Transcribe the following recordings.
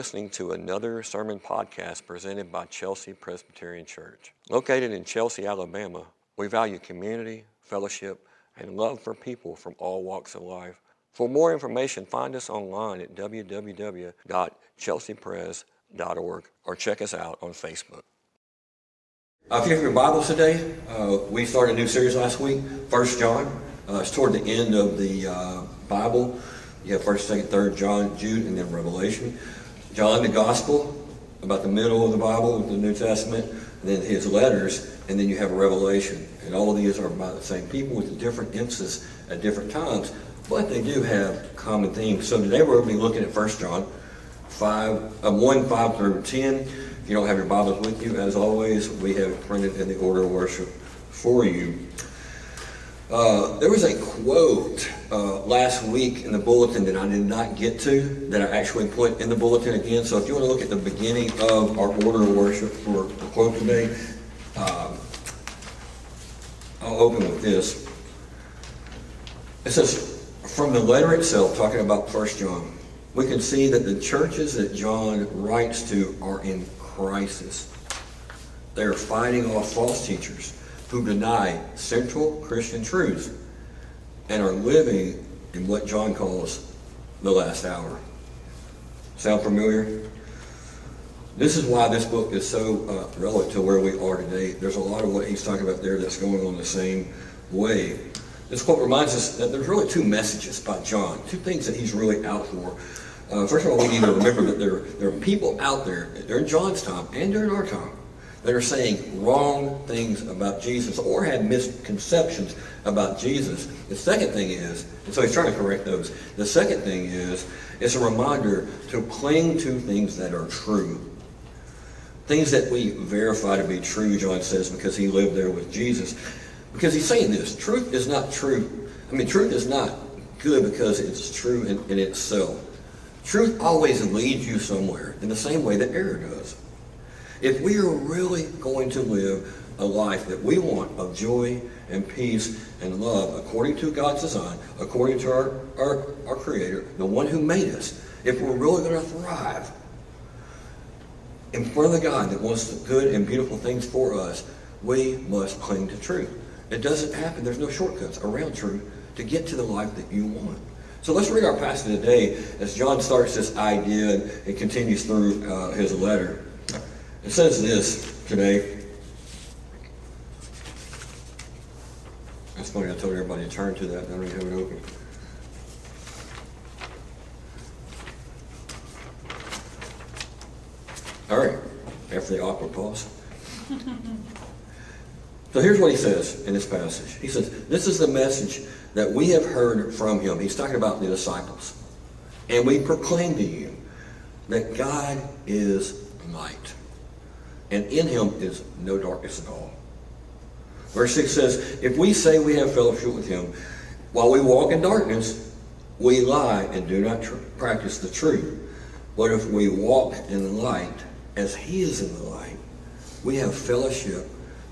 listening to another sermon podcast presented by Chelsea Presbyterian Church. Located in Chelsea, Alabama, we value community, fellowship, and love for people from all walks of life. For more information, find us online at www.chelseapres.org or check us out on Facebook. Uh, if you have your Bibles today, uh, we started a new series last week, First John. Uh, it's toward the end of the uh, Bible. You have First, Second, Third, John, Jude, and then Revelation. John, the Gospel, about the middle of the Bible, the New Testament, and then his letters, and then you have Revelation. And all of these are about the same people with different emphasis at different times, but they do have common themes. So today we're going to be looking at First John 5, uh, 1, 5 through 10. If you don't have your Bibles with you, as always, we have printed in the order of worship for you. Uh, there was a quote uh, last week in the bulletin that I did not get to that I actually put in the bulletin again. So if you want to look at the beginning of our order of worship for the quote today, um, I'll open with this. It says, from the letter itself, talking about First John, we can see that the churches that John writes to are in crisis. They are fighting off false teachers who deny central Christian truths and are living in what John calls the last hour. Sound familiar? This is why this book is so uh, relevant to where we are today. There's a lot of what he's talking about there that's going on the same way. This quote reminds us that there's really two messages by John, two things that he's really out for. Uh, first of all, we need to remember that there, there are people out there during John's time and during our time that are saying wrong things about Jesus or had misconceptions about Jesus. The second thing is, and so he's trying to correct those. The second thing is, it's a reminder to cling to things that are true. Things that we verify to be true, John says, because he lived there with Jesus. Because he's saying this truth is not true. I mean, truth is not good because it's true in, in itself. Truth always leads you somewhere in the same way that error does. If we are really going to live a life that we want of joy and peace and love according to God's design, according to our, our, our Creator, the one who made us, if we're really going to thrive in front of the God that wants the good and beautiful things for us, we must cling to truth. It doesn't happen. There's no shortcuts around truth to get to the life that you want. So let's read our passage today as John starts this idea and, continues through uh, his letter. It says this today. That's funny, I told everybody to turn to that, and I don't even have it open. All right, after the awkward pause. so here's what he says in this passage. He says, This is the message that we have heard from him. He's talking about the disciples. And we proclaim to you that God is light and in him is no darkness at all. Verse 6 says, If we say we have fellowship with him, while we walk in darkness, we lie and do not tr- practice the truth. But if we walk in the light, as he is in the light, we have fellowship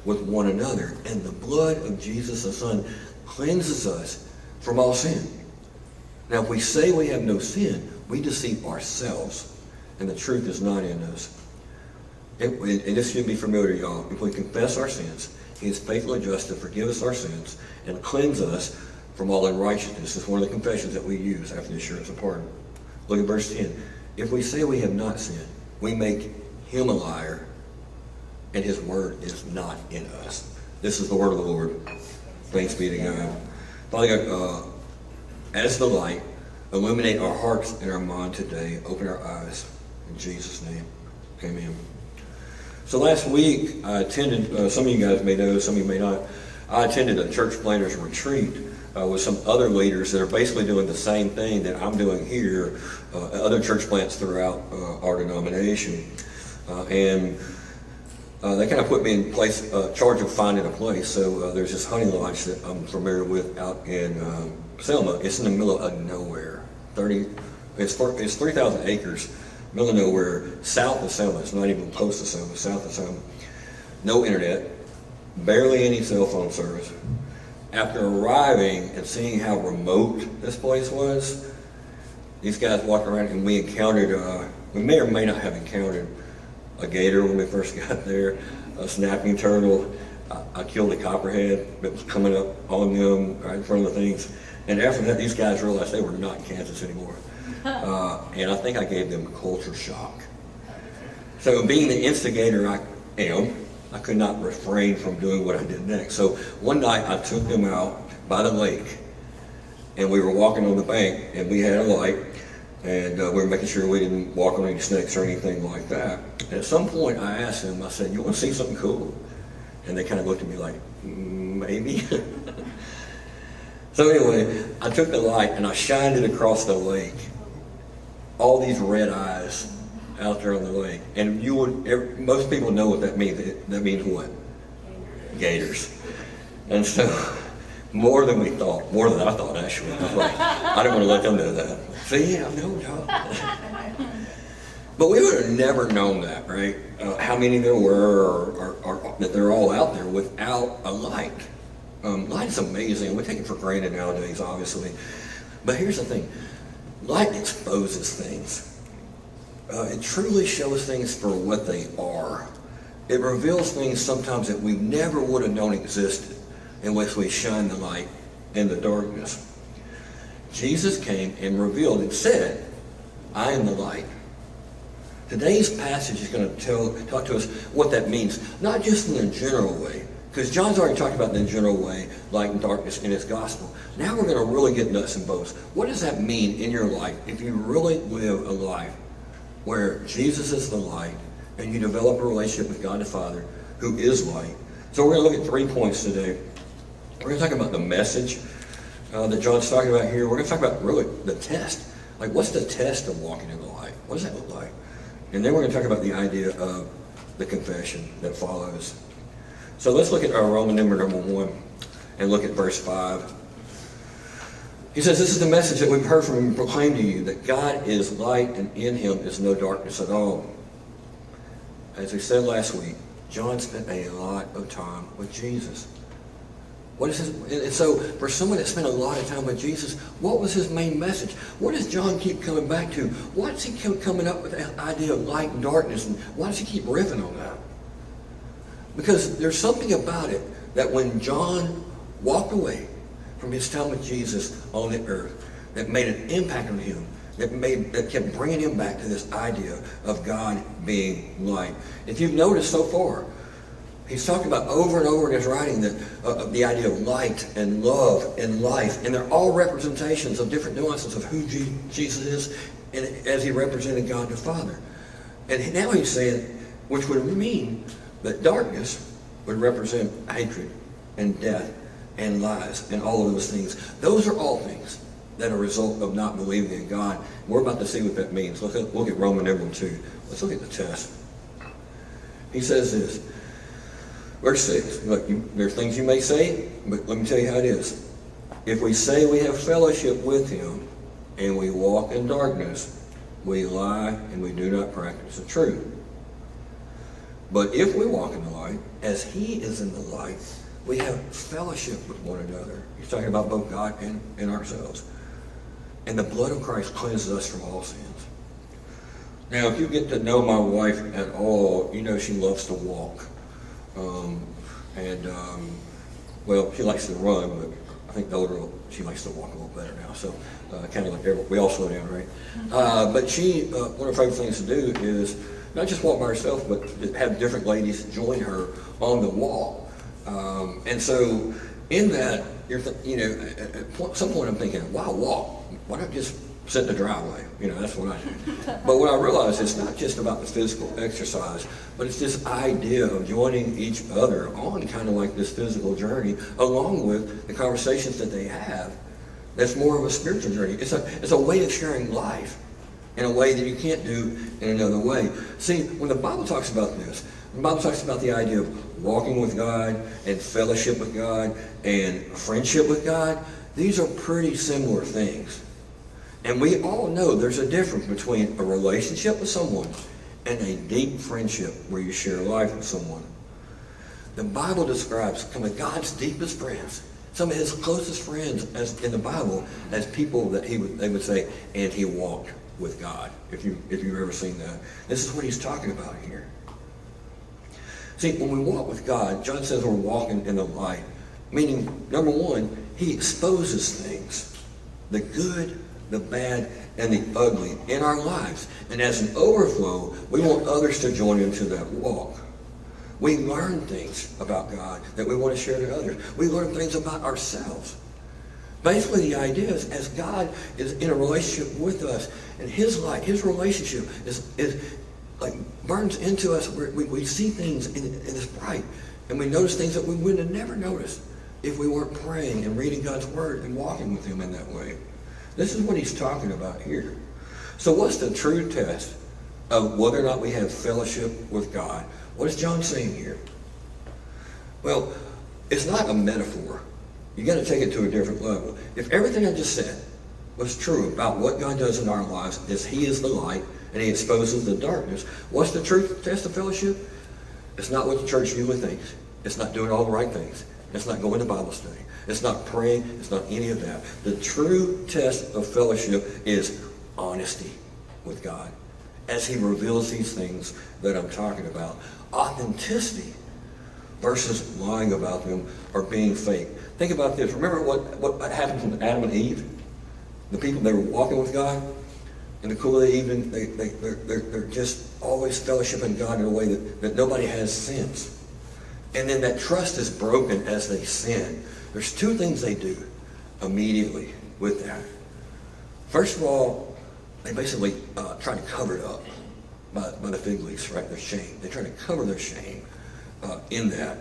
with one another, and the blood of Jesus the Son cleanses us from all sin. Now, if we say we have no sin, we deceive ourselves, and the truth is not in us. And, and this should be familiar, y'all. If we confess our sins, He is faithful and just to forgive us our sins and cleanse us from all unrighteousness. It's one of the confessions that we use after the assurance of pardon. Look at verse 10. If we say we have not sinned, we make him a liar, and his word is not in us. This is the word of the Lord. Thanks be to God. Father God, uh, as the light, illuminate our hearts and our mind today. Open our eyes. In Jesus' name, amen. So last week, I attended, uh, some of you guys may know, some of you may not, I attended a church planners retreat uh, with some other leaders that are basically doing the same thing that I'm doing here, uh, other church plants throughout uh, our denomination. Uh, and uh, they kind of put me in place, charge of finding a place. So there's this honey lodge that I'm familiar with out in Selma. It's in the middle of nowhere. 30, it's, it's 3,000 acres middle of nowhere, south of Selma. It's not even close to Selma, south of Selma. No internet, barely any cell phone service. After arriving and seeing how remote this place was, these guys walked around and we encountered uh, we may or may not have encountered a gator when we first got there, a snapping turtle. I, I killed a copperhead that was coming up on them right in front of the things. And after that, these guys realized they were not in Kansas anymore. Uh, and I think I gave them culture shock. So, being the instigator I am, I could not refrain from doing what I did next. So, one night I took them out by the lake, and we were walking on the bank, and we had a light, and uh, we were making sure we didn't walk on any snakes or anything like that. And at some point, I asked them, I said, "You want to see something cool?" And they kind of looked at me like, mm, "Maybe." so anyway, I took the light and I shined it across the lake. All these red eyes out there on the lake, and you would. Most people know what that means. That means what? Gators. And so more than we thought, more than I thought actually. I, like, I didn't want to let them know that. See, I know, y'all. but we would have never known that, right? Uh, how many there were, or, or, or, that they're all out there without a light. Um, light is amazing. We take it for granted nowadays, obviously. But here's the thing light exposes things, uh, it truly shows things for what they are. It reveals things sometimes that we never would have known existed unless we shine the light in the darkness. Jesus came and revealed and said, I am the light. Today's passage is going to tell, talk to us what that means, not just in a general way, because John's already talked about in a general way, light and darkness in his gospel. Now we're going to really get nuts and bolts. What does that mean in your life if you really live a life where Jesus is the light and you develop a relationship with God the Father, who is light? So we're going to look at three points today. We're going to talk about the message uh, that John's talking about here. We're going to talk about really the test. Like, what's the test of walking in the light? What does that look like? And then we're going to talk about the idea of the confession that follows. So let's look at our Roman number number one and look at verse 5. He says, This is the message that we've heard from him and proclaimed to you that God is light and in him is no darkness at all. As we said last week, John spent a lot of time with Jesus. What is his, and so for someone that spent a lot of time with Jesus, what was his main message? What does John keep coming back to? Why does he keep coming up with the idea of light and darkness? And why does he keep riffing on that? Because there's something about it that when John walked away from his time with Jesus on the earth, that made an impact on him, that made that kept bringing him back to this idea of God being light. If you've noticed so far, He's talking about over and over in his writing that, uh, the idea of light and love and life, and they're all representations of different nuances of who G- Jesus is and as he represented God the Father. And now he's saying, which would mean that darkness would represent hatred and death and lies and all of those things. Those are all things that are a result of not believing in God. We're about to see what that means. Look at, look at Roman number 2. Let's look at the test. He says this. Verse 6. Look, you, there are things you may say, but let me tell you how it is. If we say we have fellowship with him and we walk in darkness, we lie and we do not practice the truth. But if we walk in the light, as he is in the light, we have fellowship with one another. He's talking about both God and, and ourselves. And the blood of Christ cleanses us from all sins. Now, if you get to know my wife at all, you know she loves to walk. Um, and, um, well, she likes to run, but I think the older she likes to walk a little better now. So, uh, kind of like everyone, we all slow down, right? Uh, but she, uh, one of her favorite things to do is not just walk by herself, but have different ladies join her on the walk. Um, and so, in that, you're, th- you know, at, at some point I'm thinking, why walk? Why not just sit in the driveway. You know, that's what I do. but what I realize it's not just about the physical exercise, but it's this idea of joining each other on kind of like this physical journey, along with the conversations that they have. That's more of a spiritual journey. It's a it's a way of sharing life in a way that you can't do in another way. See, when the Bible talks about this, the Bible talks about the idea of walking with God and fellowship with God and friendship with God. These are pretty similar things. And we all know there's a difference between a relationship with someone and a deep friendship where you share life with someone. The Bible describes some of God's deepest friends, some of his closest friends as in the Bible as people that he would, they would say, and he walked with God. If you if you've ever seen that, this is what he's talking about here. See, when we walk with God, John says we're walking in the light, meaning number one, he exposes things, the good, the bad, and the ugly in our lives. And as an overflow, we want others to join into that walk. We learn things about God that we want to share to others. We learn things about ourselves. Basically, the idea is as God is in a relationship with us, and His light, His relationship is, is like burns into us. We, we see things in, and it's bright, and we notice things that we wouldn't have never noticed if we weren't praying and reading God's Word and walking with Him in that way. This is what He's talking about here. So, what's the true test of whether or not we have fellowship with God? What is John saying here? Well, it's not a metaphor. You got to take it to a different level. If everything I just said was true about what God does in our lives, is He is the light and He exposes the darkness. What's the truth test of fellowship? It's not what the church usually thinks. It's not doing all the right things. It's not going to Bible study. It's not praying. It's not any of that. The true test of fellowship is honesty with God as He reveals these things that I'm talking about authenticity versus lying about them or being fake. Think about this. Remember what, what happened to Adam and Eve? The people, they were walking with God. In the cool of the evening, they, they, they're, they're, they're just always fellowshipping God in a way that, that nobody has sense. And then that trust is broken as they sin. There's two things they do immediately with that. First of all, they basically uh, try to cover it up by, by the fig leaves, right? Their shame. They try to cover their shame uh, in that.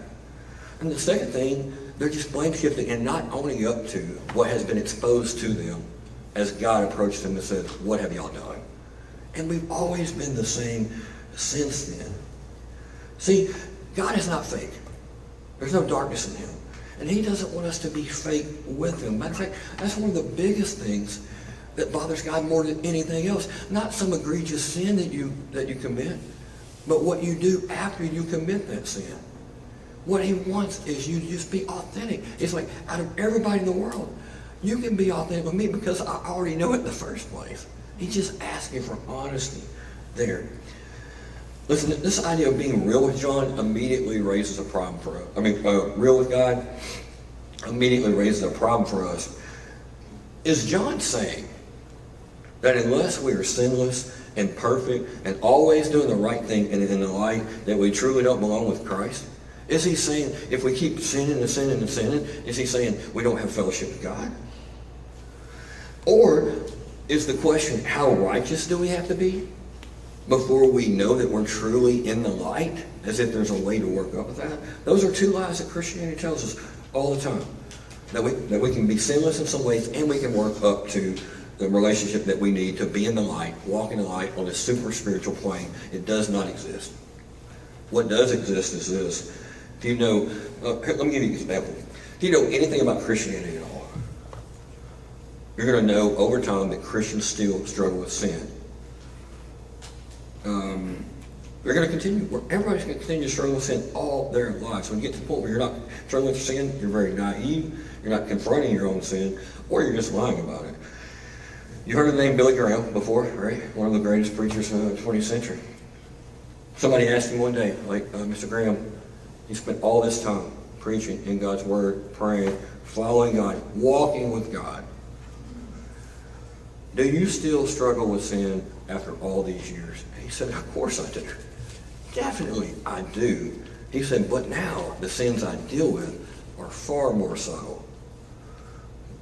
And the second thing, they're just blame shifting and not owning up to what has been exposed to them as God approached them and said, What have y'all done? And we've always been the same since then. See, God is not fake. There's no darkness in him. And he doesn't want us to be fake with him. Matter of fact, that's one of the biggest things that bothers God more than anything else. Not some egregious sin that you that you commit, but what you do after you commit that sin. What he wants is you to just be authentic. It's like out of everybody in the world, you can be authentic with me because I already know it in the first place. He's just asking for honesty there. Listen, this idea of being real with John immediately raises a problem for us. I mean, uh, real with God immediately raises a problem for us. Is John saying that unless we are sinless and perfect and always doing the right thing and in the light, that we truly don't belong with Christ? Is he saying if we keep sinning and sinning and sinning, is he saying we don't have fellowship with God? Or is the question, how righteous do we have to be before we know that we're truly in the light, as if there's a way to work up with that? Those are two lies that Christianity tells us all the time. That we, that we can be sinless in some ways and we can work up to the relationship that we need to be in the light, walk in the light on a super spiritual plane. It does not exist. What does exist is this. If you know, uh, let me give you an example. If you know anything about Christianity at all, you're going to know over time that Christians still struggle with sin. Um, they're going to continue. Everybody's going to continue to struggle with sin all their lives. When you get to the point where you're not struggling with sin, you're very naive, you're not confronting your own sin, or you're just lying about it. You heard the name Billy Graham before, right? One of the greatest preachers of the 20th century. Somebody asked him one day, like, uh, Mr. Graham, you spent all this time preaching in God's Word, praying, following God, walking with God. Do you still struggle with sin after all these years? And he said, Of course I do. Definitely I do. He said, But now the sins I deal with are far more subtle.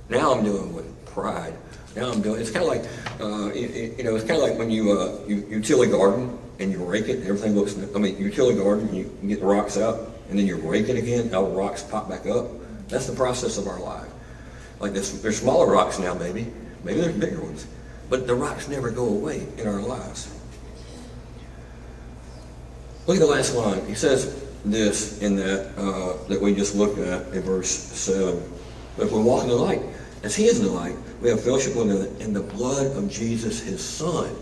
Now I'm dealing with pride. Now I'm doing. It's kind of like, uh, you, you, know, it's kind of like when you, uh, you you till a garden and you rake it. And everything looks. I mean, you till a garden, you, you get the rocks out, and then you rake it again. The rocks pop back up. That's the process of our life. Like this, there's smaller rocks now, maybe, Maybe there's bigger ones. But the rocks never go away in our lives. Look at the last line. He says this in that uh, that we just looked at in verse 7. But if we walk in the light, as he is in the light, we have fellowship with him, and the blood of Jesus, his son,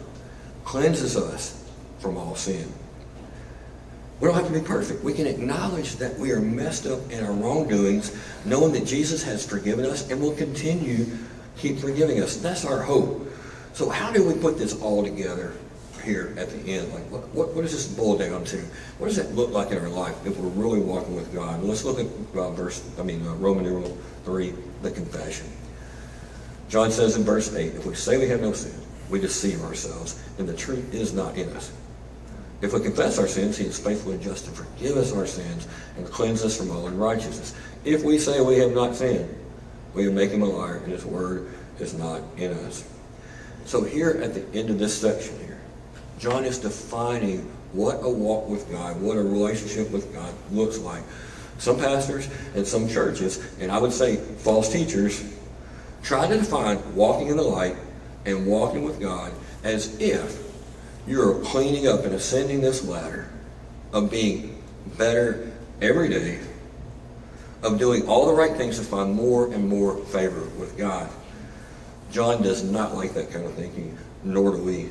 cleanses us from all sin. We don't have to be perfect. We can acknowledge that we are messed up in our wrongdoings, knowing that Jesus has forgiven us and will continue keep forgiving us. That's our hope. So how do we put this all together here at the end? Like, what, what, does this boil down to? What does that look like in our life if we're really walking with God? Let's look at uh, verse, I mean, uh, Roman numeral 3, the confession. John says in verse 8, if we say we have no sin, we deceive ourselves, and the truth is not in us. If we confess our sins, he is faithful and just to forgive us our sins and cleanse us from all unrighteousness. If we say we have not sinned, we make him a liar, and his word is not in us. So here at the end of this section here, John is defining what a walk with God, what a relationship with God looks like. Some pastors and some churches, and I would say false teachers, try to define walking in the light and walking with God as if you're cleaning up and ascending this ladder of being better every day, of doing all the right things to find more and more favor with God. John does not like that kind of thinking, nor do we.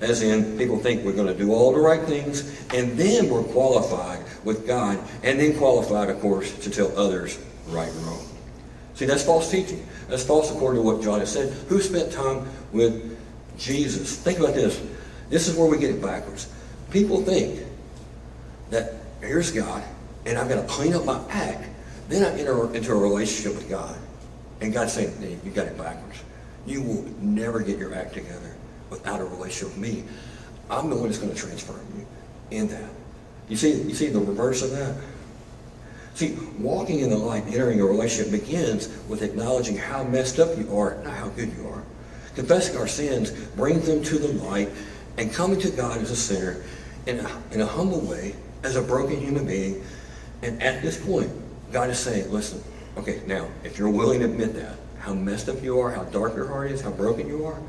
As in, people think we're going to do all the right things, and then we're qualified with God, and then qualified, of course, to tell others right and wrong. See, that's false teaching. That's false according to what John has said. Who spent time with Jesus? Think about this. This is where we get it backwards. People think that here's God, and I've got to clean up my act. Then I enter into a relationship with God. And God's saying, you got it backwards. You will never get your act together without a relationship with me. I'm the one that's going to transform you in that. You see, you see the reverse of that? See, walking in the light, entering a relationship begins with acknowledging how messed up you are, not how good you are. Confessing our sins brings them to the light and coming to God as a sinner in a, in a humble way, as a broken human being. And at this point, God is saying, listen, okay, now, if you're willing to admit that, how messed up you are, how dark your heart is, how broken you are,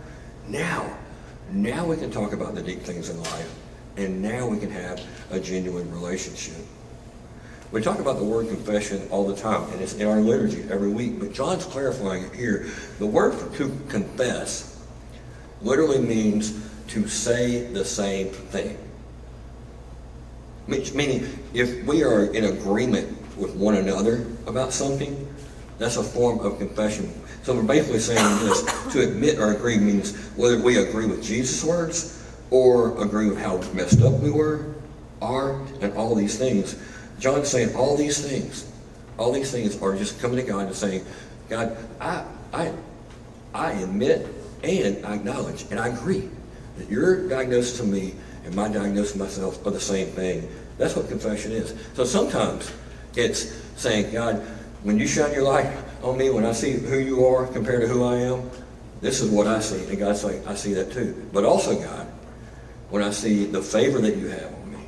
now, now we can talk about the deep things in life. And now we can have a genuine relationship. We talk about the word confession all the time, and it's in our liturgy every week. But John's clarifying it here. The word to confess literally means to say the same thing. Which Meaning, if we are in agreement with one another about something, that's a form of confession. So we're basically saying this to admit or agree means whether we agree with Jesus' words or agree with how messed up we were, are, and all these things. John's saying all these things, all these things are just coming to God and saying, God, I, I, I admit and I acknowledge and I agree that your diagnosis of me and my diagnosis of myself are the same thing. That's what confession is. So sometimes it's saying, God, when you shine your light on me, when I see who you are compared to who I am, this is what I see. And God's like, I see that too. But also, God, when I see the favor that you have on me,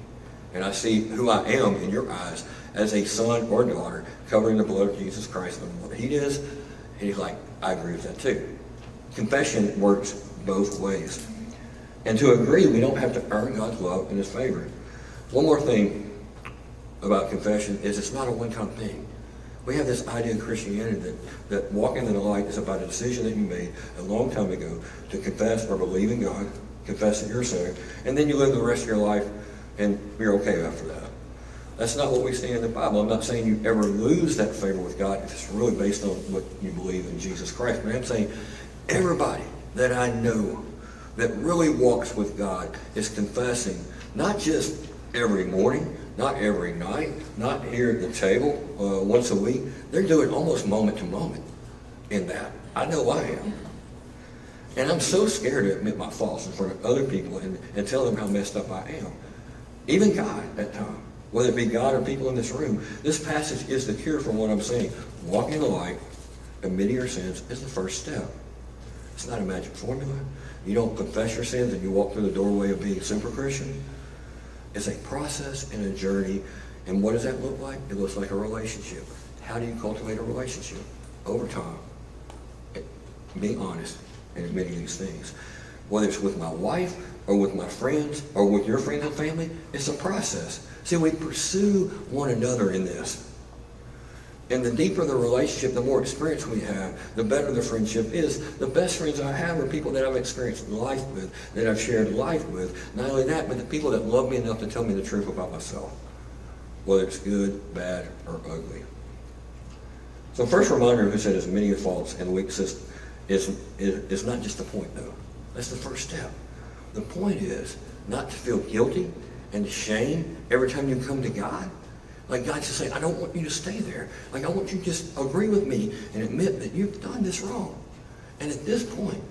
and I see who I am in your eyes as a son or daughter covering the blood of Jesus Christ and what he does, and he's like, I agree with that too. Confession works both ways. And to agree, we don't have to earn God's love and his favor. One more thing about confession is it's not a one-time thing. We have this idea in Christianity that, that walking in the light is about a decision that you made a long time ago to confess or believe in God, confess that you're a sinner, and then you live the rest of your life and you're okay after that. That's not what we see in the Bible. I'm not saying you ever lose that favor with God if it's really based on what you believe in Jesus Christ. But I'm saying everybody that I know that really walks with God is confessing, not just every morning, not every night, not here at the table uh, once a week. They're doing almost moment to moment in that. I know I am. And I'm so scared to admit my faults in front of other people and, and tell them how messed up I am. Even God at times, whether it be God or people in this room. This passage is the cure for what I'm saying. Walking in the light, admitting your sins is the first step. It's not a magic formula. You don't confess your sins and you walk through the doorway of being super Christian. It's a process and a journey. And what does that look like? It looks like a relationship. How do you cultivate a relationship? Over time. Being honest and admitting these things. Whether it's with my wife or with my friends or with your friends and family, it's a process. See, we pursue one another in this. And the deeper the relationship, the more experience we have, the better the friendship is. The best friends I have are people that I've experienced life with, that I've shared life with. Not only that, but the people that love me enough to tell me the truth about myself, whether it's good, bad, or ugly. So first reminder who said as many faults and weaknesses is, is, is not just the point, though. That's the first step. The point is not to feel guilty and shame every time you come to God. Like God's just saying, I don't want you to stay there. Like I want you to just agree with me and admit that you've done this wrong. And at this point,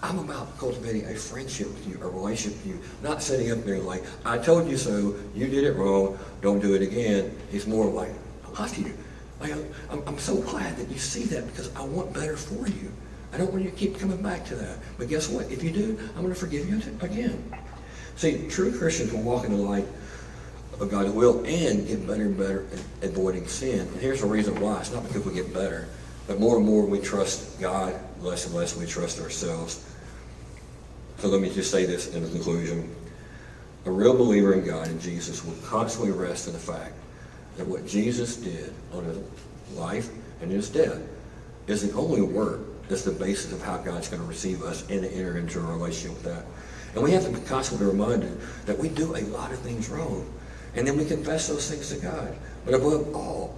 I'm about cultivating a friendship with you, a relationship with you, not sitting up there like, I told you so, you did it wrong, don't do it again. It's more like, I love you. Like, I'm, I'm so glad that you see that because I want better for you. I don't want you to keep coming back to that. But guess what? If you do, I'm going to forgive you again. See, true Christians will walk in the light of God's will and get better and better at avoiding sin. And here's the reason why. It's not because we get better, but more and more we trust God, less and less we trust ourselves. So let me just say this in conclusion. A real believer in God and Jesus will constantly rest in the fact that what Jesus did on his life and his death is the only work that's the basis of how God's going to receive us and enter into a relationship with that. And we have to be constantly reminded that we do a lot of things wrong. And then we confess those things to God. But above all,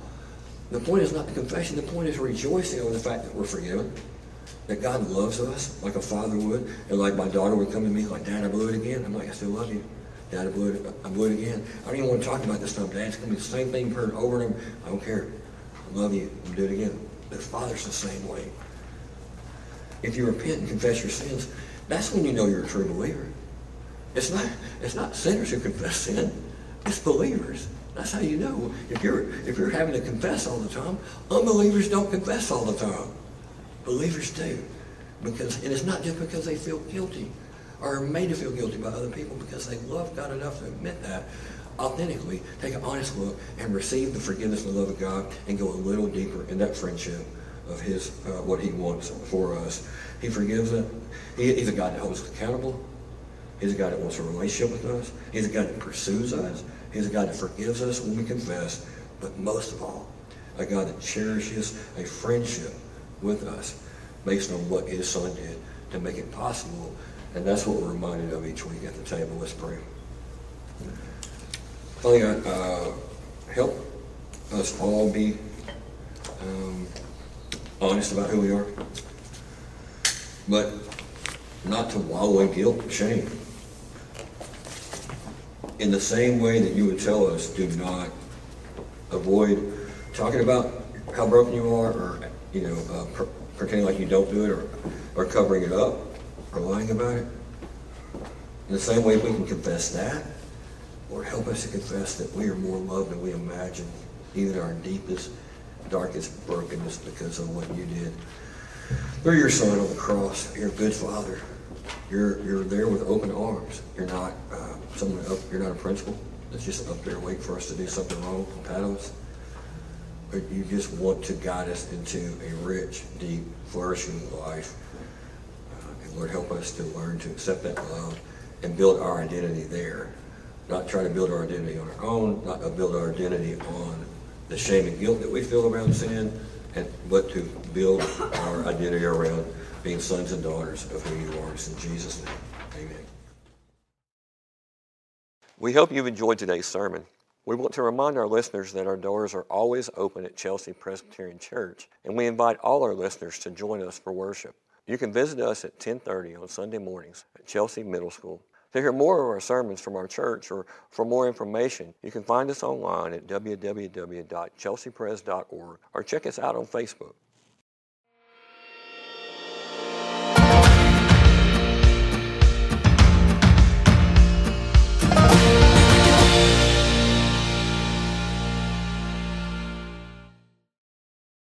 the point is not the confession. The point is rejoicing over the fact that we're forgiven. That God loves us like a father would. And like my daughter would come to me like, Dad, I blew it again. I'm like, I still love you. Dad, I blew it, I blew it again. I don't even want to talk about this stuff, Dad. It's going to be the same thing heard over and over. I don't care. I love you. I'm do it again. The Father's the same way. If you repent and confess your sins, that's when you know you're a true believer. It's not, it's not sinners who confess sin. It's believers. That's how you know. If you're, if you're having to confess all the time, unbelievers don't confess all the time. Believers do. Because, and it's not just because they feel guilty or are made to feel guilty by other people because they love God enough to admit that authentically, take an honest look and receive the forgiveness and the love of God and go a little deeper in that friendship of his, uh, what he wants for us. He forgives it. He, he's a God that holds us accountable. He's a God that wants a relationship with us. He's a God that pursues us. He's a God that forgives us when we confess. But most of all, a God that cherishes a friendship with us based on what his son did to make it possible. And that's what we're reminded of each week at the table. Let's pray. Father God, uh, help us all be um, honest about who we are, but not to wallow in guilt and shame. In the same way that you would tell us, do not avoid talking about how broken you are, or you know, uh, pr- pretending like you don't do it, or or covering it up, or lying about it. In the same way, we can confess that, Lord, help us to confess that we are more loved than we imagine, even our deepest darkest brokenness because of what you did. Through your son on the cross, you're a good father. You're, you're there with open arms. You're not uh, someone up, you're not a principal that's just up there waiting for us to do something wrong and paddle us. But you just want to guide us into a rich, deep, flourishing life. Uh, and Lord, help us to learn to accept that love and build our identity there. Not try to build our identity on our own, not to build our identity on the shame and guilt that we feel around sin, and but to build our identity around being sons and daughters of who you are. It's in Jesus' name. Amen. We hope you've enjoyed today's sermon. We want to remind our listeners that our doors are always open at Chelsea Presbyterian Church, and we invite all our listeners to join us for worship. You can visit us at 10:30 on Sunday mornings at Chelsea Middle School. To hear more of our sermons from our church or for more information, you can find us online at www.chelseapres.org or check us out on Facebook.